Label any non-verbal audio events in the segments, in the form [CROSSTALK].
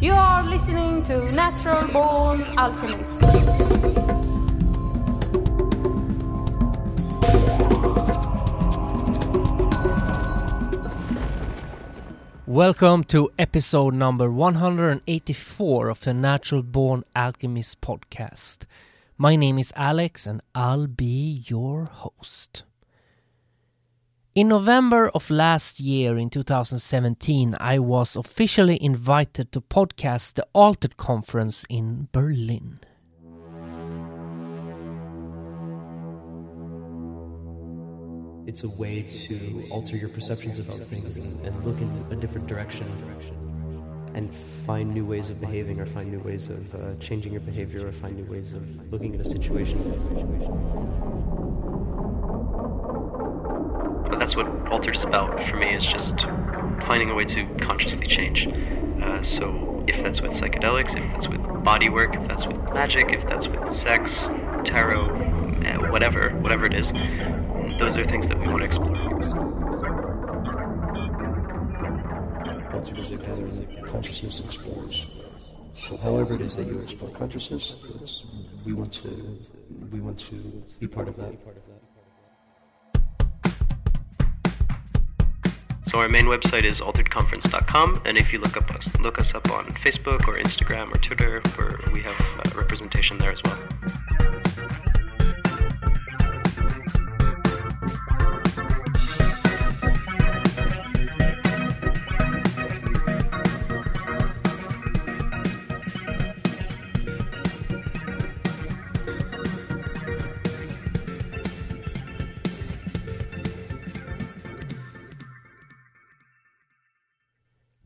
You are listening to Natural Born Alchemist. Welcome to episode number 184 of the Natural Born Alchemist podcast. My name is Alex and I'll be your host. In November of last year, in 2017, I was officially invited to podcast the Altered Conference in Berlin. It's a way to alter your perceptions about things and, look in a different direction and find new ways of behaving or find new ways of uh, changing your behavior or find new ways of looking at a situation. That's what Altered is about for me is just finding a way to consciously change. Uh, so if that's with psychedelics, if that's with body work, if that's with magic, if that's with sex, tarot, uh, whatever, whatever it is, those are things that we want to explore. Altered is a gathering of consciousness explorers. So however it is that you explore consciousness, we want to we want to be part of that. Our main website is alteredconference.com, and if you look up us, look us up on Facebook or Instagram or Twitter, where we have uh, representation there as well.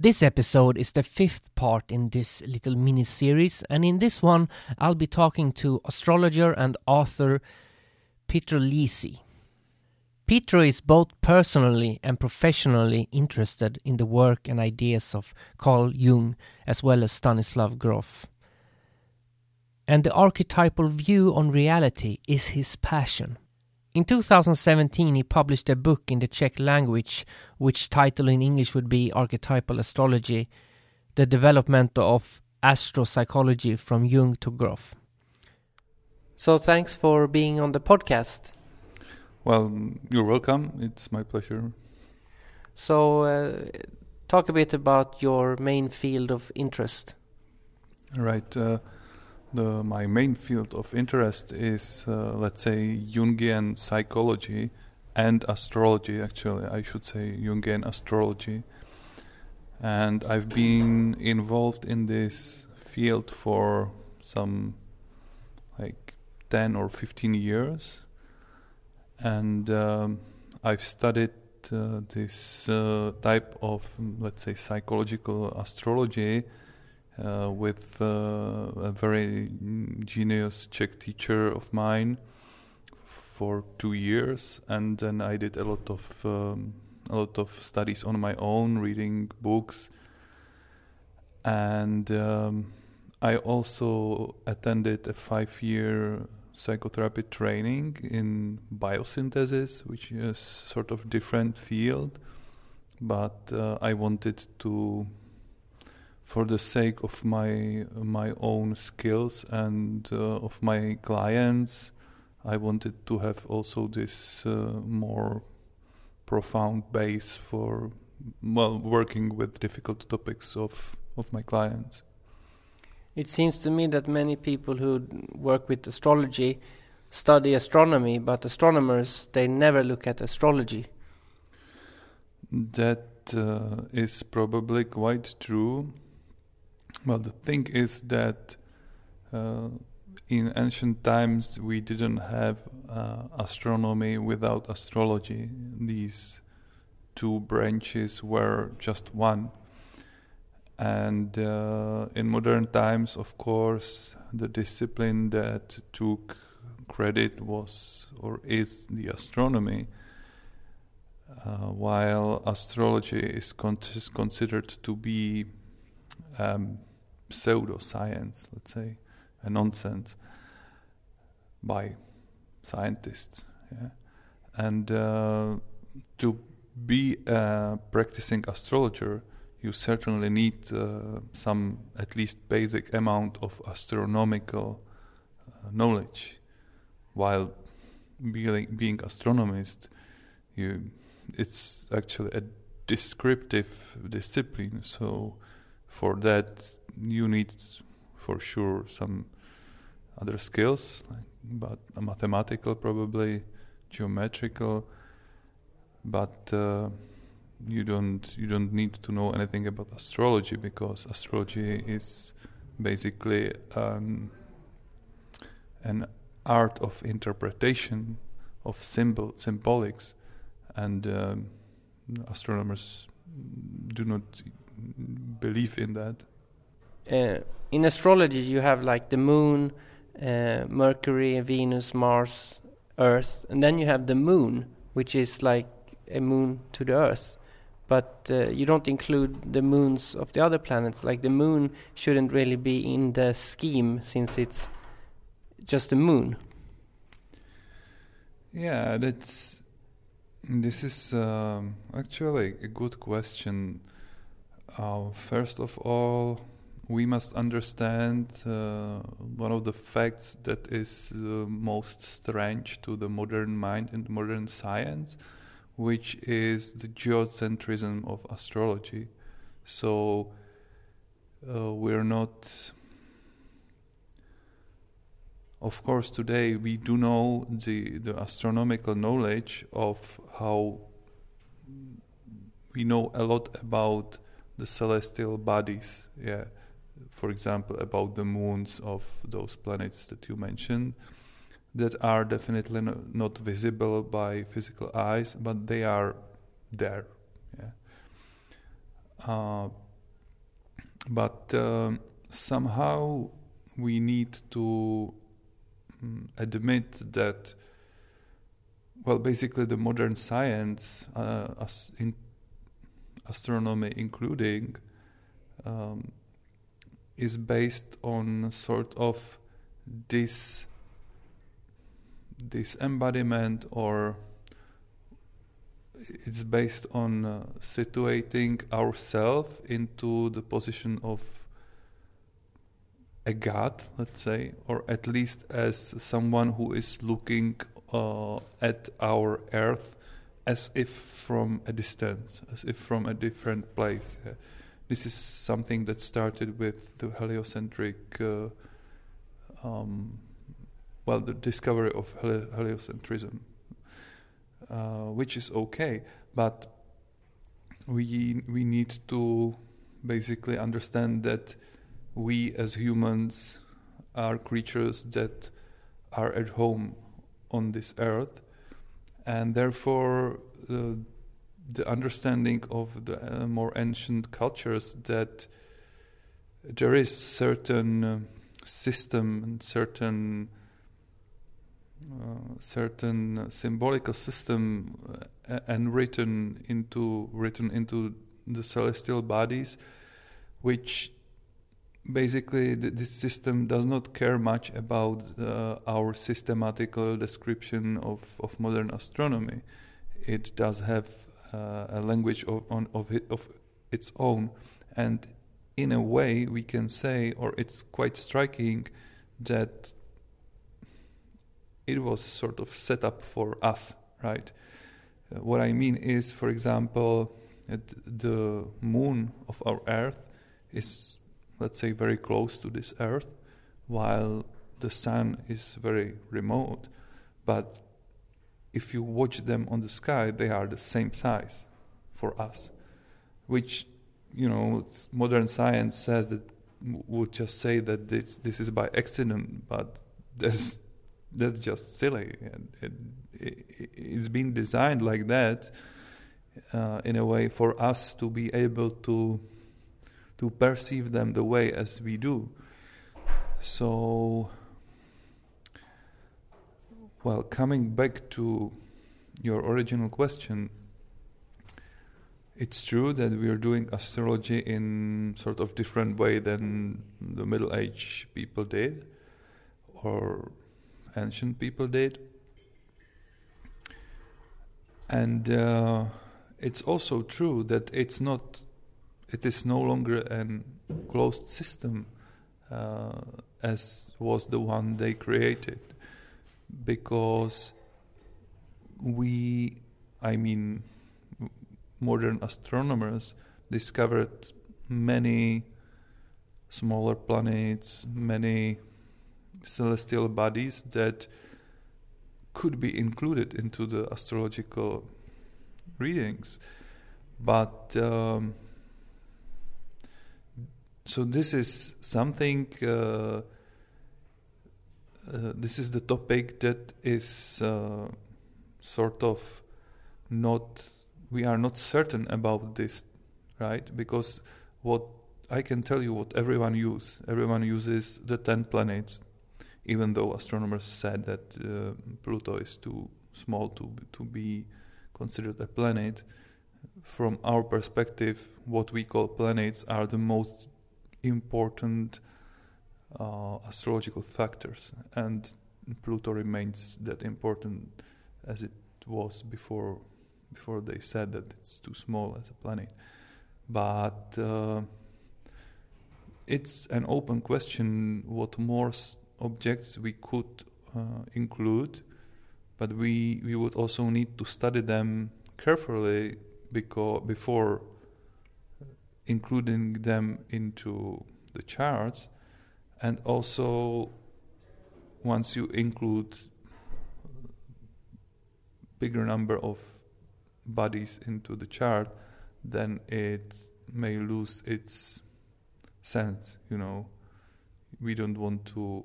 This episode is the fifth part in this little mini series, and in this one, I'll be talking to astrologer and author Pietro Lisi. Pietro is both personally and professionally interested in the work and ideas of Carl Jung as well as Stanislav Grof. And the archetypal view on reality is his passion. In 2017, he published a book in the Czech language, which title in English would be Archetypal Astrology The Development of Astropsychology from Jung to Grof. So, thanks for being on the podcast. Well, you're welcome. It's my pleasure. So, uh, talk a bit about your main field of interest. Right. Uh, the my main field of interest is, uh, let's say, Jungian psychology and astrology. Actually, I should say Jungian astrology. And I've been involved in this field for some like ten or fifteen years, and um, I've studied uh, this uh, type of, let's say, psychological astrology uh, with uh, a very genius Czech teacher of mine for two years, and then I did a lot of um, a lot of studies on my own, reading books, and um, I also attended a five-year psychotherapy training in biosynthesis, which is sort of different field, but uh, I wanted to for the sake of my my own skills and uh, of my clients i wanted to have also this uh, more profound base for well working with difficult topics of of my clients It seems to me that many people who work with astrology study astronomy, but astronomers they never look at astrology. that uh, is probably quite true well, the thing is that uh, in ancient times we didn't have uh, astronomy without astrology. These two branches were just one. And uh, in modern times, of course, the discipline that took credit was or is the astronomy, uh, while astrology is con- considered to be um, pseudoscience, let's say, a nonsense by scientists. Yeah? And uh, to be a practicing astrologer, you certainly need uh, some at least basic amount of astronomical uh, knowledge. While being being astronomist, you it's actually a descriptive discipline. So for that you need for sure some other skills, like, but mathematical probably, geometrical, but uh, you don't you don't need to know anything about astrology because astrology is basically an an art of interpretation of symbol symbolics, and um, astronomers do not believe in that. Uh, in astrology, you have like the moon, uh, Mercury, Venus, Mars, Earth, and then you have the moon, which is like a moon to the Earth. But uh, you don't include the moons of the other planets. Like the moon shouldn't really be in the scheme since it's just a moon. Yeah, that's this is um, actually a good question. Uh, first of all, we must understand uh, one of the facts that is uh, most strange to the modern mind and modern science, which is the geocentrism of astrology. So uh, we're not. Of course, today we do know the, the astronomical knowledge of how we know a lot about the celestial bodies. Yeah for example, about the moons of those planets that you mentioned, that are definitely no, not visible by physical eyes, but they are there. Yeah. Uh, but um, somehow we need to um, admit that, well, basically, the modern science, uh, in astronomy including, um, is based on sort of this this embodiment or it's based on uh, situating ourselves into the position of a god let's say or at least as someone who is looking uh, at our earth as if from a distance as if from a different place yeah. This is something that started with the heliocentric, uh, um, well, the discovery of heliocentrism, uh, which is okay, but we we need to basically understand that we as humans are creatures that are at home on this earth, and therefore. Uh, the understanding of the uh, more ancient cultures that there is certain uh, system and certain uh, certain symbolical system uh, and written into written into the celestial bodies which basically th- this system does not care much about uh, our systematical description of, of modern astronomy it does have uh, a language of, on, of, it, of its own. And in a way, we can say, or it's quite striking, that it was sort of set up for us, right? Uh, what I mean is, for example, the moon of our Earth is, let's say, very close to this Earth, while the sun is very remote. But if you watch them on the sky, they are the same size for us, which you know modern science says that would just say that this this is by accident, but [LAUGHS] that's that's just silly. It, it, it's been designed like that uh, in a way for us to be able to to perceive them the way as we do. So well, coming back to your original question, it's true that we are doing astrology in sort of different way than the Middle Age people did, or ancient people did, and uh, it's also true that it's not it is no longer an closed system uh, as was the one they created because we i mean modern astronomers discovered many smaller planets many celestial bodies that could be included into the astrological readings. But um, so this is something uh, uh, this is the topic that is uh, sort of not we are not certain about this right? Because what i can tell you what everyone uses, everyone uses the 10 planets even though astronomers said that uh, pluto is too small to to be considered a planet. From our perspective what we call planets are the most important uh, astrological factors, and Pluto remains that important as it was before. Before they said that it's too small as a planet, but uh, it's an open question what more objects we could uh, include, but we we would also need to study them carefully because before including them into the charts and also once you include bigger number of bodies into the chart then it may lose its sense you know. We don't want to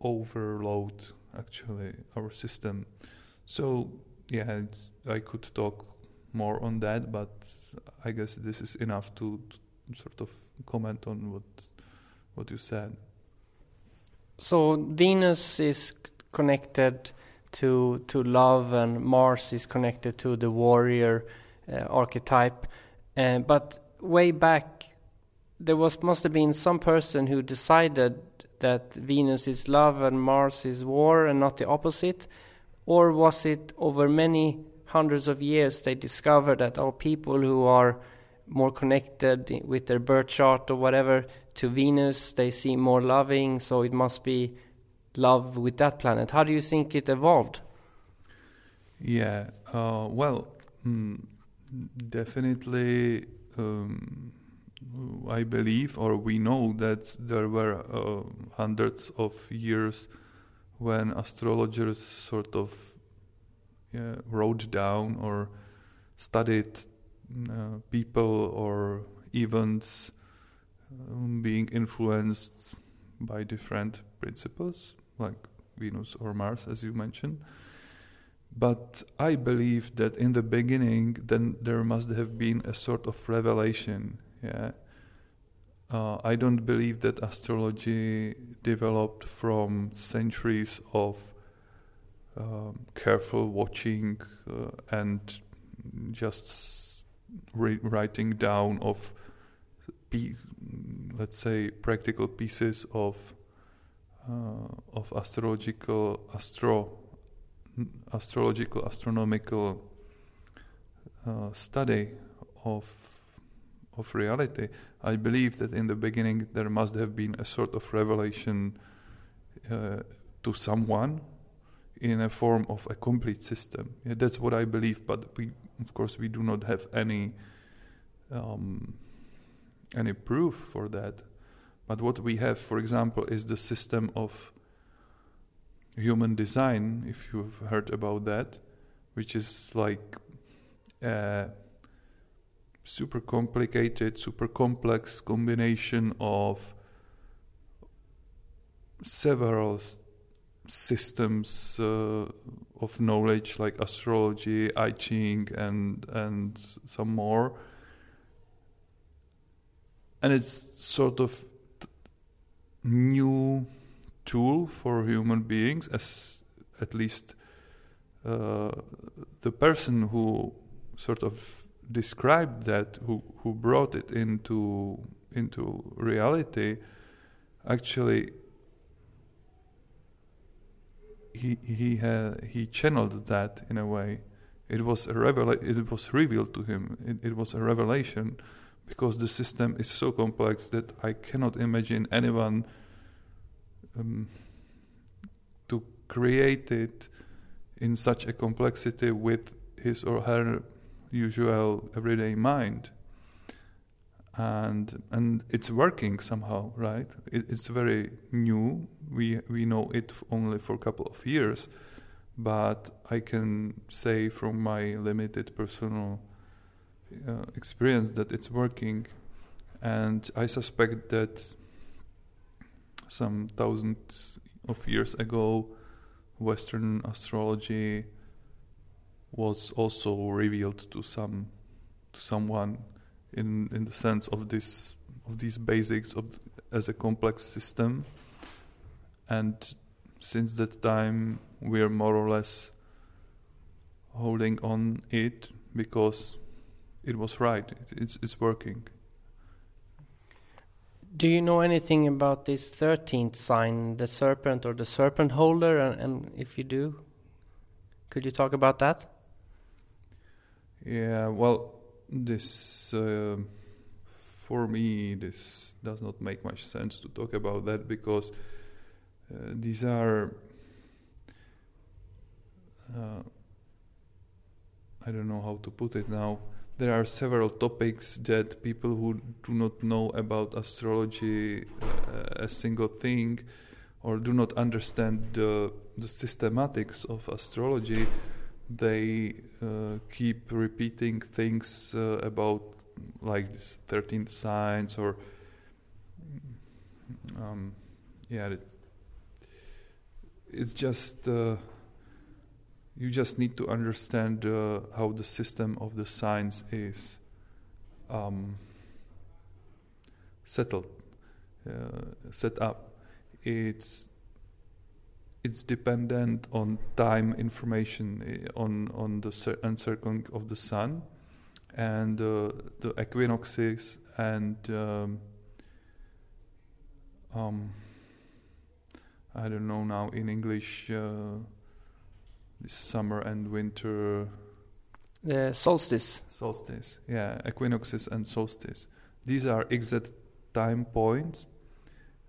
overload actually our system. So yeah i could talk more on that, but I guess this is enough to, to sort of comment on what what you said. So Venus is connected to to love, and Mars is connected to the warrior uh, archetype. Uh, but way back, there was must have been some person who decided that Venus is love and Mars is war, and not the opposite, or was it over many hundreds of years they discover that oh people who are more connected with their birth chart or whatever to Venus they seem more loving so it must be love with that planet. How do you think it evolved? Yeah uh, well mm, definitely um, I believe or we know that there were uh, hundreds of years when astrologers sort of uh, wrote down or studied uh, people or events um, being influenced by different principles, like Venus or Mars, as you mentioned. But I believe that in the beginning, then there must have been a sort of revelation. Yeah, uh, I don't believe that astrology developed from centuries of um, careful watching uh, and just re- writing down of let's say practical pieces of uh, of astrological astro astrological astronomical uh, study of of reality. I believe that in the beginning there must have been a sort of revelation uh, to someone in a form of a complete system. Yeah, that's what I believe, but we, of course, we do not have any um, any proof for that. But what we have, for example, is the system of human design. If you've heard about that, which is like a super complicated, super complex combination of several systems uh, of knowledge like astrology, I Ching, and and some more. And it's sort of new tool for human beings, as at least uh, the person who sort of described that, who who brought it into into reality, actually he he had, he channeled that in a way. It was a revela- It was revealed to him. It, it was a revelation, because the system is so complex that I cannot imagine anyone um, to create it in such a complexity with his or her usual everyday mind and and it's working somehow right? It, it's very new. We we know it only for a couple of years but i can say from my limited personal uh, experience that it's working. And i suspect that some thousands of years ago western astrology was also revealed to some to someone in in the sense of this of these basics of as a complex system and since that time we are more or less holding on it because it was right it, it's it's working Do you know anything about this 13th sign, the serpent or the serpent holder? And, and if you do, could you talk about that? yeah well this uh, for me this does not make much sense to talk about that because uh, these are uh, I don't know how to put it now. There are several topics that people who do not know about astrology uh, a single thing or do not understand the, the systematics of astrology, they uh, keep repeating things uh, about like this 13 signs or um, yeah it's, it's just uh, you just need to understand uh, how the system of the signs is um, settled uh, set up. It's it's dependent on time information eh, on on the cir- encircling of the sun and uh, the equinoxes and um, um, I don't know now in English uh, this summer and winter The solstice. solstice yeah equinoxes and solstice these are exact time points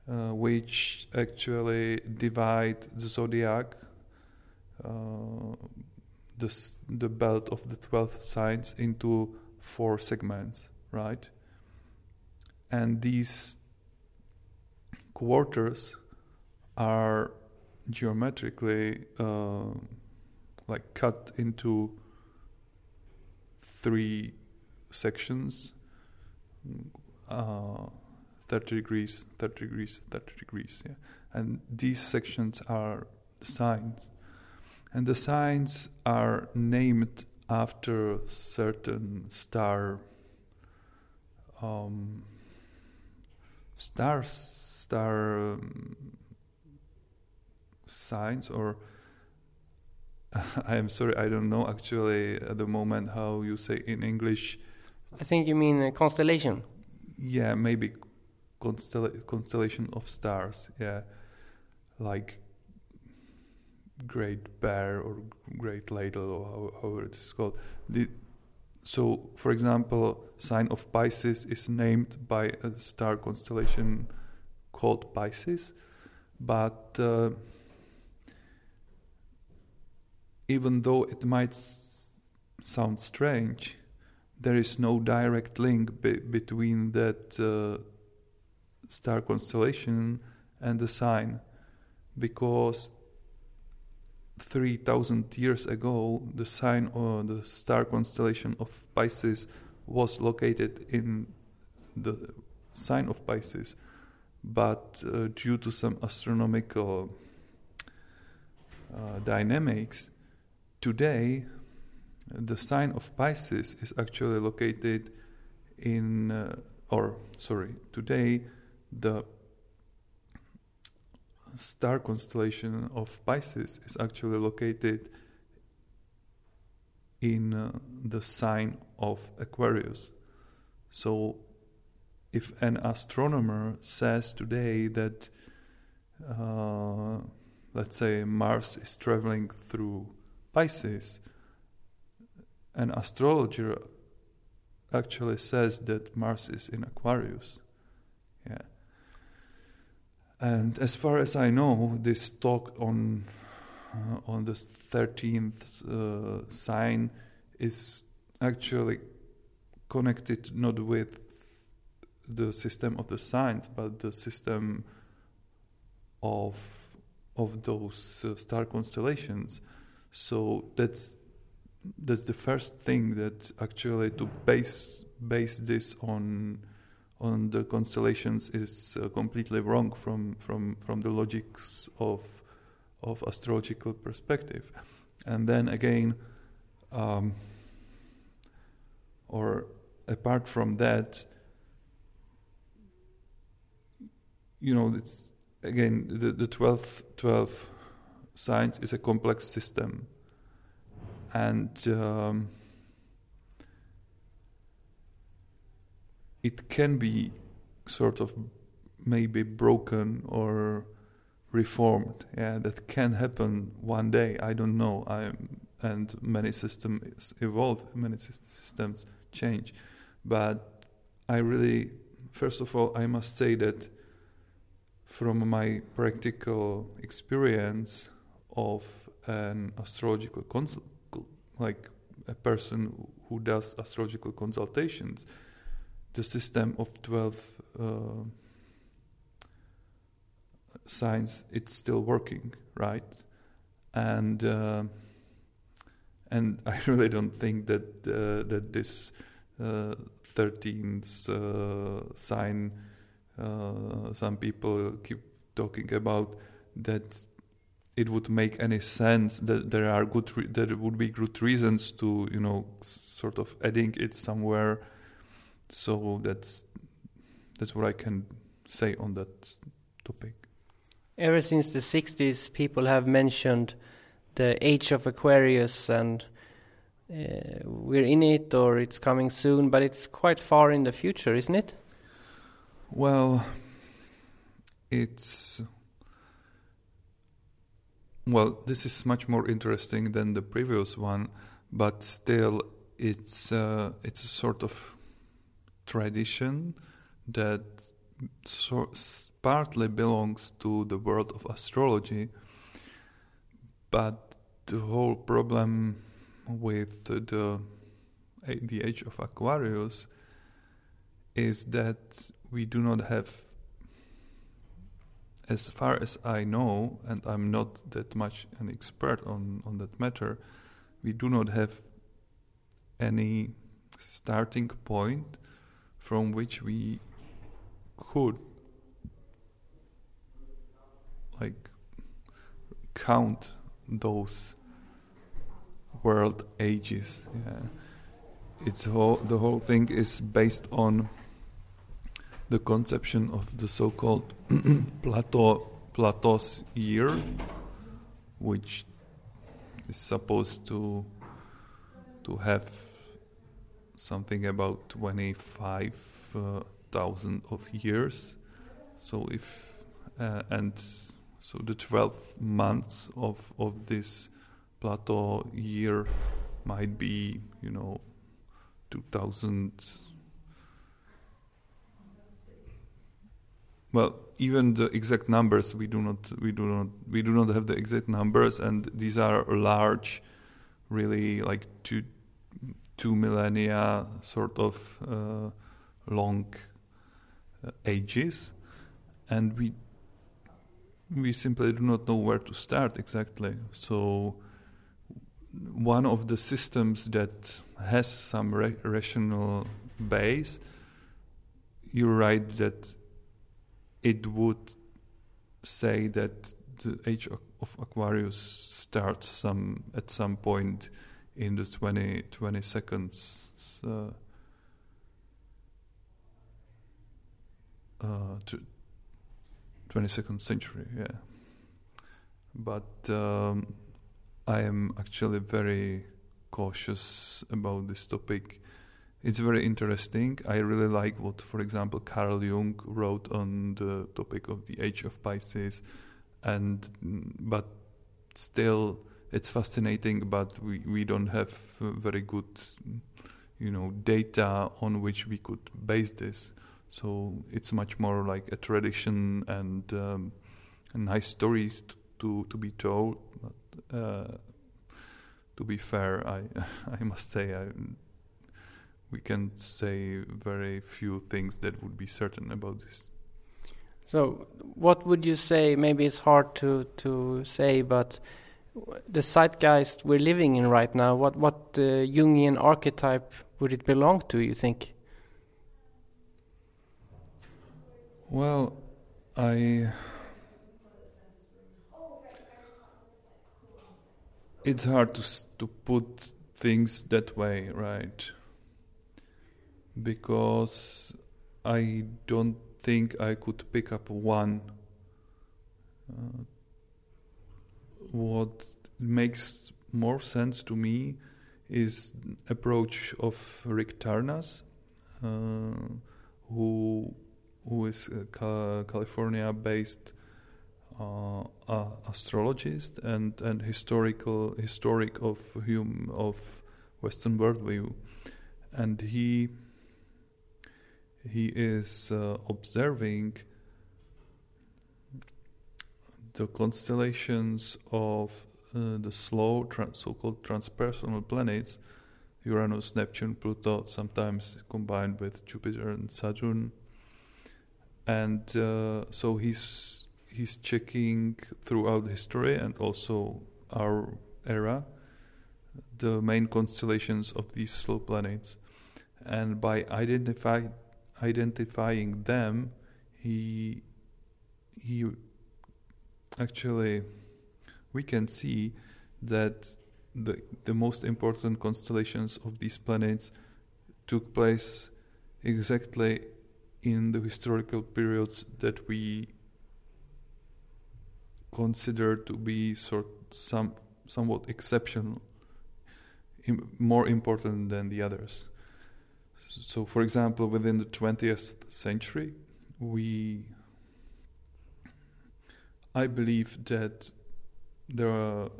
uh, which actually divide the zodiac uh, the, the belt of the 12 signs into four segments right? And these quarters are geometrically uh, like cut into three sections uh, 30 degrees 30 degrees 30 degrees yeah. And these sections are the signs. And the signs are named after certain star um, star star um, signs or [LAUGHS] I am sorry I don't know actually at the moment how you say in English. I think you mean a constellation. yeah maybe constella- constellation of stars yeah. Like great bear or great ladle or how, however it is called. The, so for example sign of pisces is named by a star constellation called pisces but uh, even though it might s- sound strange there is no direct link be- between that uh, star constellation and the sign because 3000 years ago the sign or the star constellation of Pisces was located in the sign of Pisces. But uh, due to some astronomical uh, dynamics today the sign of Pisces is actually located in, uh, or sorry, today the star constellation of Pisces is actually located in uh, the sign of Aquarius. So, if an astronomer says today that, uh, let's say, Mars is traveling through Pisces, an astrologer actually says that Mars is in Aquarius. And as far as I know, this talk on uh, on the thirteenth uh, sign is actually connected not with the system of the signs, but the system of of those uh, star constellations. So that's that's the first thing that actually to base base this on on the constellations is uh, completely wrong from from from the logics of of astrological perspective. And then again um, or apart from that you know it's again the the 12 12 signs is a complex system. And um, it can be sort of maybe broken or reformed. Yeah, that can happen one day. I don't know. I and many systems evolve, many systems change, but I really, first of all, I must say that from my practical experience of an astrological consult, like a person who does astrological consultations, the system of 12 uh, signs it's still working right? And uh, and [LAUGHS] I really don't think that uh, that this uh, 13th uh, sign uh, some people keep talking about that it would make any sense that there are good re- that would be good reasons to you know sort of adding it somewhere so that's that's what I can say on that topic. Ever since the 60s, people have mentioned the age of Aquarius, and uh, we're in it or it's coming soon, but it's quite far in the future, isn't it? Well, it's. Well, this is much more interesting than the previous one, but still, it's uh, it's a sort of tradition that so partly belongs to the world of astrology, but the whole problem with the the age of Aquarius is that we do not have, as far as I know, and I'm not that much an expert on, on that matter, we do not have any starting point from which we could like count those world ages. Yeah. It's whole the whole thing is based on the conception of the so-called [CLEARS THROAT] Plato Plato's year which is supposed to to have something about 25,000 uh, of years. So if uh, and so the 12 months of of this plateau year might be you know 2000 well even the exact numbers we do not we do not we do not have the exact numbers and these are large really like two two millennia sort of uh, long uh, ages, and we we simply do not know where to start exactly. So one of the systems that has some ra- rational base, you're right that it would say that the age of, Aquarius starts some at some point in the 20, 20 seconds uh, uh, 22nd century, yeah. But um, I am actually very cautious about this topic. It's very interesting. I really like what, for example, Carl Jung wrote on the topic of the age of Pisces, and but still it's fascinating, but we, we don't have very good you know, data on which we could base this. So it's much more like a tradition and, um, nice stories to, to, to be told. But, uh, to be fair, I [LAUGHS] I must say I, we can say very few things that would be certain about this. So, what would you say? Maybe it's hard to to say, but the zeitgeist we're living in right now, what what uh, Jungian archetype would it belong to? You think? Well, I. It's hard to to put things that way, right? Because I don't think I could pick up one. Uh, what makes more sense to me is approach of Rick Tarnas, uh, who who is a California-based uh, uh, astrologist and and historical historic of hum, of Western worldview, and he he is uh, observing the constellations of uh, the slow tra- so-called transpersonal planets Uranus, Neptune, Pluto, sometimes combined with Jupiter and Saturn. And uh, so he's he's checking throughout history and also our era the main constellations of these slow planets. And by identify, identifying them, he he actually we can see that the the most important constellations of these planets took place exactly in the historical periods that we consider to be sort some somewhat exceptional, Im, more important than the others. So, for example, within the 20th century, we I believe that the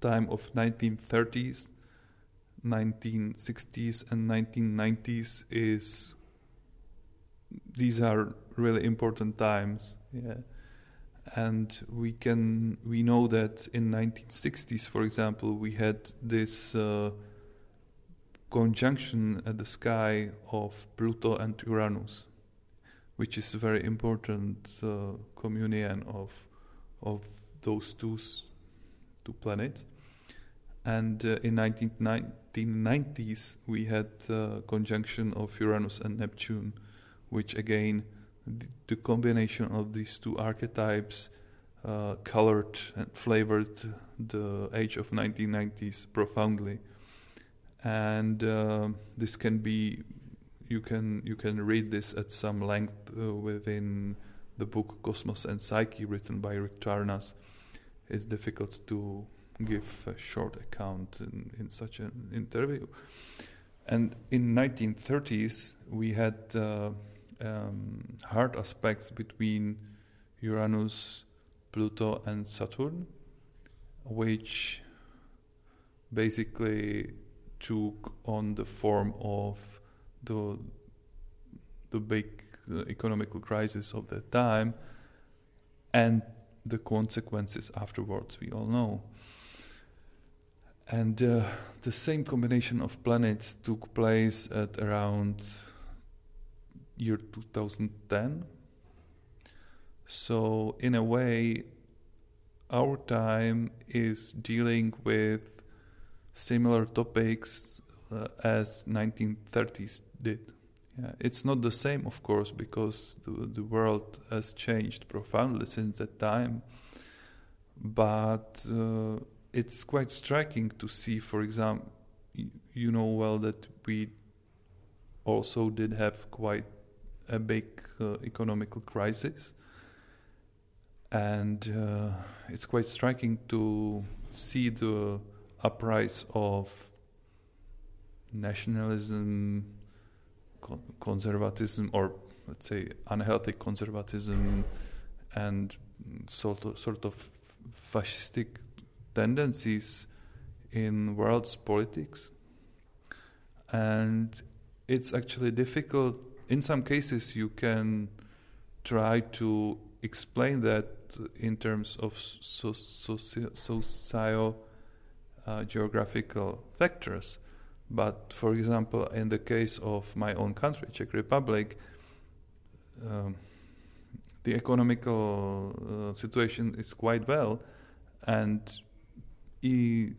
time of 1930s, 1960s, and 1990s is these are really important times. Yeah. And we can we know that in 1960s, for example, we had this uh, conjunction at the sky of Pluto and Uranus, which is a very important uh, communion of of those two two planets. And uh, in 1990s, we had uh, conjunction of Uranus and Neptune, which again, the, the combination of these two archetypes uh, colored and flavored the age of 1990s profoundly. And uh, this can be, you can you can read this at some length uh, within the book Cosmos and Psyche, written by Rick Tarnas it's difficult to give a short account in, in such an interview. And in 1930s, we had uh, um, hard aspects between Uranus, Pluto, and Saturn, which basically took on the form of the the big uh, economical crisis of that time, and the consequences afterwards, we all know. And uh, the same combination of planets took place at around year 2010. So, in a way, our time is dealing with similar topics uh, as 1930s did. Yeah, it's not the same, of course, because the, the world has changed profoundly since that time. But uh, it's quite striking to see, for example, you know well that we also did have quite a big uh, economical crisis. And uh, it's quite striking to see the uprise of nationalism, conservatism or let's say unhealthy conservatism and sort of sort of fascistic tendencies in world's politics and it's actually difficult. In some cases, you can try to explain that in terms of so, socio, socio uh, geographical factors. But for example, in the case of my own country, Czech Republic, um, the economical uh, situation is quite well, and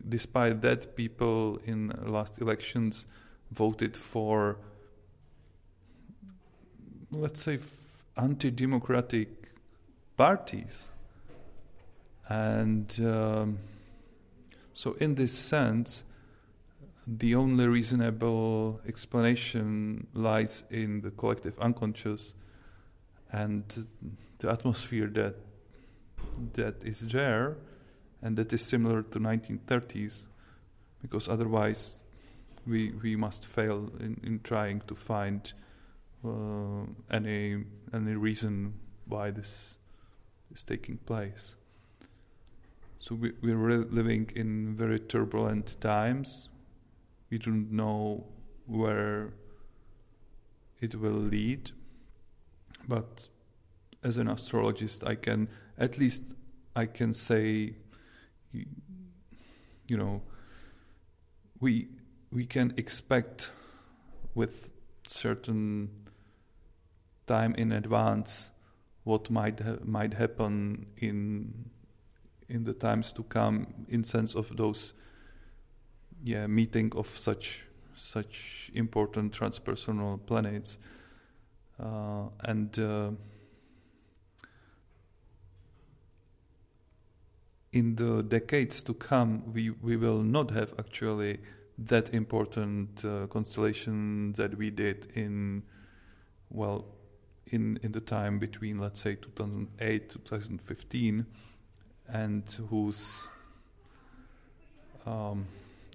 despite that, people in last elections voted for, let's say, anti-democratic parties, and um, so in this sense, the only reasonable explanation lies in the collective unconscious and the atmosphere that that is there and that is similar to 1930s because otherwise we we must fail in, in trying to find uh, any any reason why this is taking place. So we, we're living in very turbulent times we don't know where it will lead but as an astrologist i can at least i can say you, you know we we can expect with certain time in advance what might ha- might happen in in the times to come in sense of those yeah, meeting of such such important transpersonal planets, uh, and uh, in the decades to come, we we will not have actually that important uh, constellation that we did in well in in the time between let's say 2008 2015 and whose um,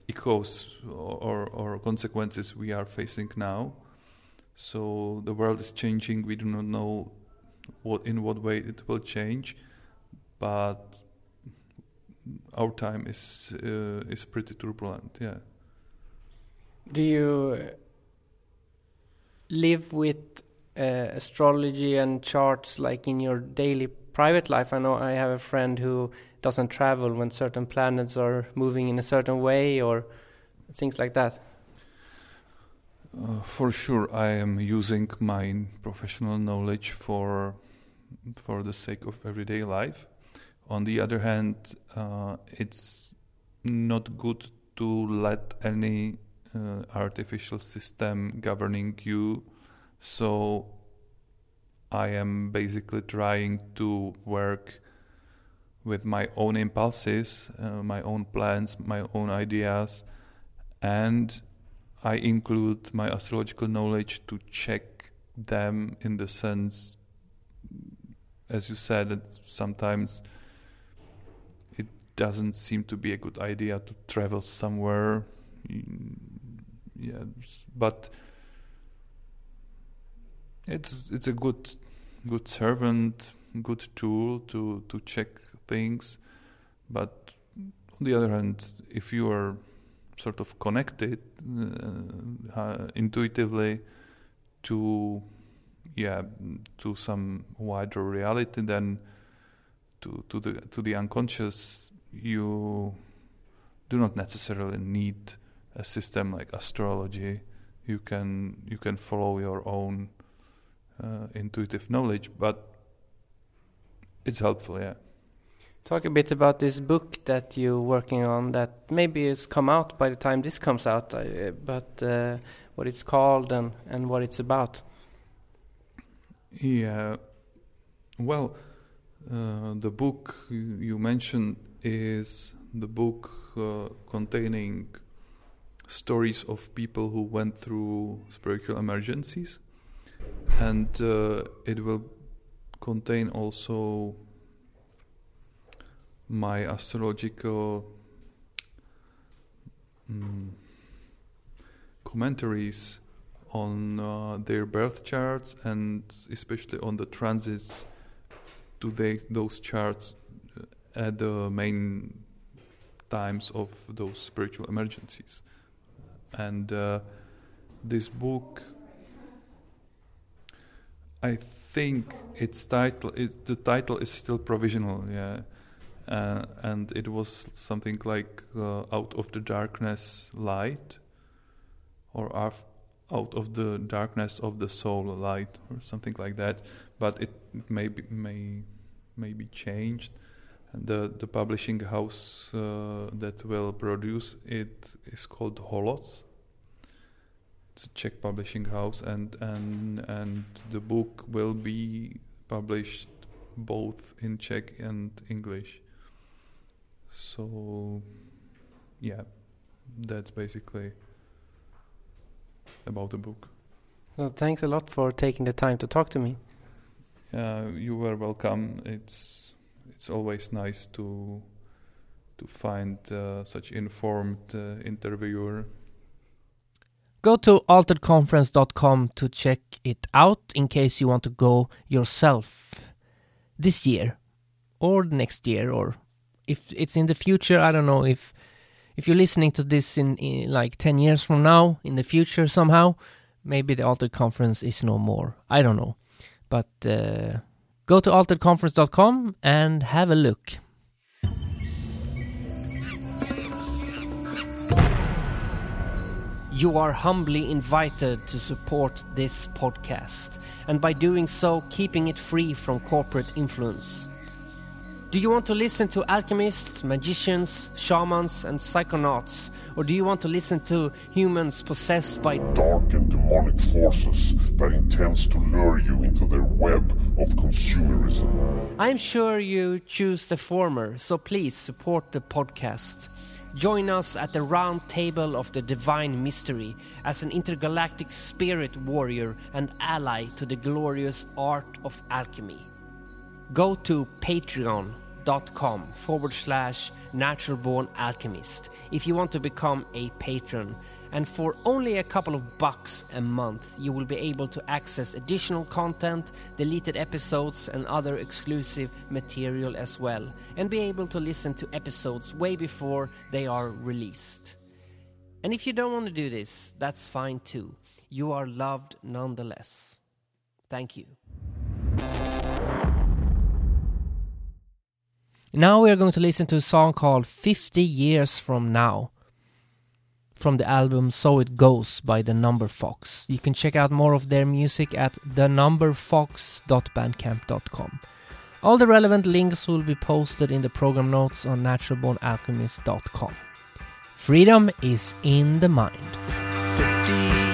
echoes or, or consequences we are facing now. So the world is changing. We do not know what in what way it will change, but our time is uh, is pretty turbulent. Yeah. Do you live with uh, astrology and charts like in your daily private life? I know I have a friend who doesn't travel when certain planets are moving in a certain way or things like that? Uh, for sure, I am using my professional knowledge for for the sake of everyday life. On the other hand, uh, it's not good to let any uh, artificial system governing you. So I am basically trying to work with my own impulses, uh, my own plans, my own ideas, and I include my astrological knowledge to check them in the sense, as you said, that sometimes it doesn't seem to be a good idea to travel somewhere. Yeah, but it's it's a good good servant, good tool to to check things. But on the other hand, if you are sort of connected uh, uh, intuitively to yeah to some wider reality then to to the to the unconscious you do not necessarily need a system like astrology you can you can follow your own uh, intuitive knowledge but it's helpful yeah Talk a bit about this book that you're working on that maybe has come out by the time this comes out, uh, but uh, what it's called and, and what it's about. Yeah, well, uh, the book you mentioned is the book uh, containing stories of people who went through spiritual emergencies, and uh, it will contain also my astrological um, commentaries on uh, their birth charts and especially on the transits to they, those charts uh, at the main times of those spiritual emergencies. And uh, this book, I think its title, it, the title is still provisional, yeah, uh, and it was something like uh, "Out of the Darkness, Light," or af- "Out of the Darkness of the Soul, Light," or something like that. But it may be, may may be changed. And the the publishing house uh, that will produce it is called Holos. It's a Czech publishing house, and and and the book will be published both in Czech and English. So, yeah, that's basically about the book. Well, thanks a lot for taking the time to talk to me. Uh, you were welcome. It's it's always nice to to find uh, such informed uh, interviewer. Go to alteredconference.com to check it out in case you want to go yourself this year or next year or if it's in the future I don't know if if you're listening to this in, in like 10 years from now in the future somehow maybe the altered conference is no more. I don't know. But uh, go to alteredconference.com and have a look. You are humbly invited to support this podcast, and by doing so, keeping it free from corporate influence. Do you want to listen to alchemists, magicians, shamans, and psychonauts? Or do you want to listen to humans possessed by dark and demonic forces that intends to lure you into their web of consumerism. I'm sure you choose the former, so please support the podcast. Join us at the round table of the divine mystery as an intergalactic spirit warrior and ally to the glorious art of alchemy. Go to patreon.com forward slash naturalborn alchemist if you want to become a patron. And for only a couple of bucks a month, you will be able to access additional content, deleted episodes, and other exclusive material as well, and be able to listen to episodes way before they are released. And if you don't want to do this, that's fine too. You are loved nonetheless. Thank you. Now we are going to listen to a song called 50 Years From Now from the album So It Goes by The Number Fox. You can check out more of their music at thenumberfox.bandcamp.com. All the relevant links will be posted in the program notes on naturalbornalchemist.com. Freedom is in the mind. 50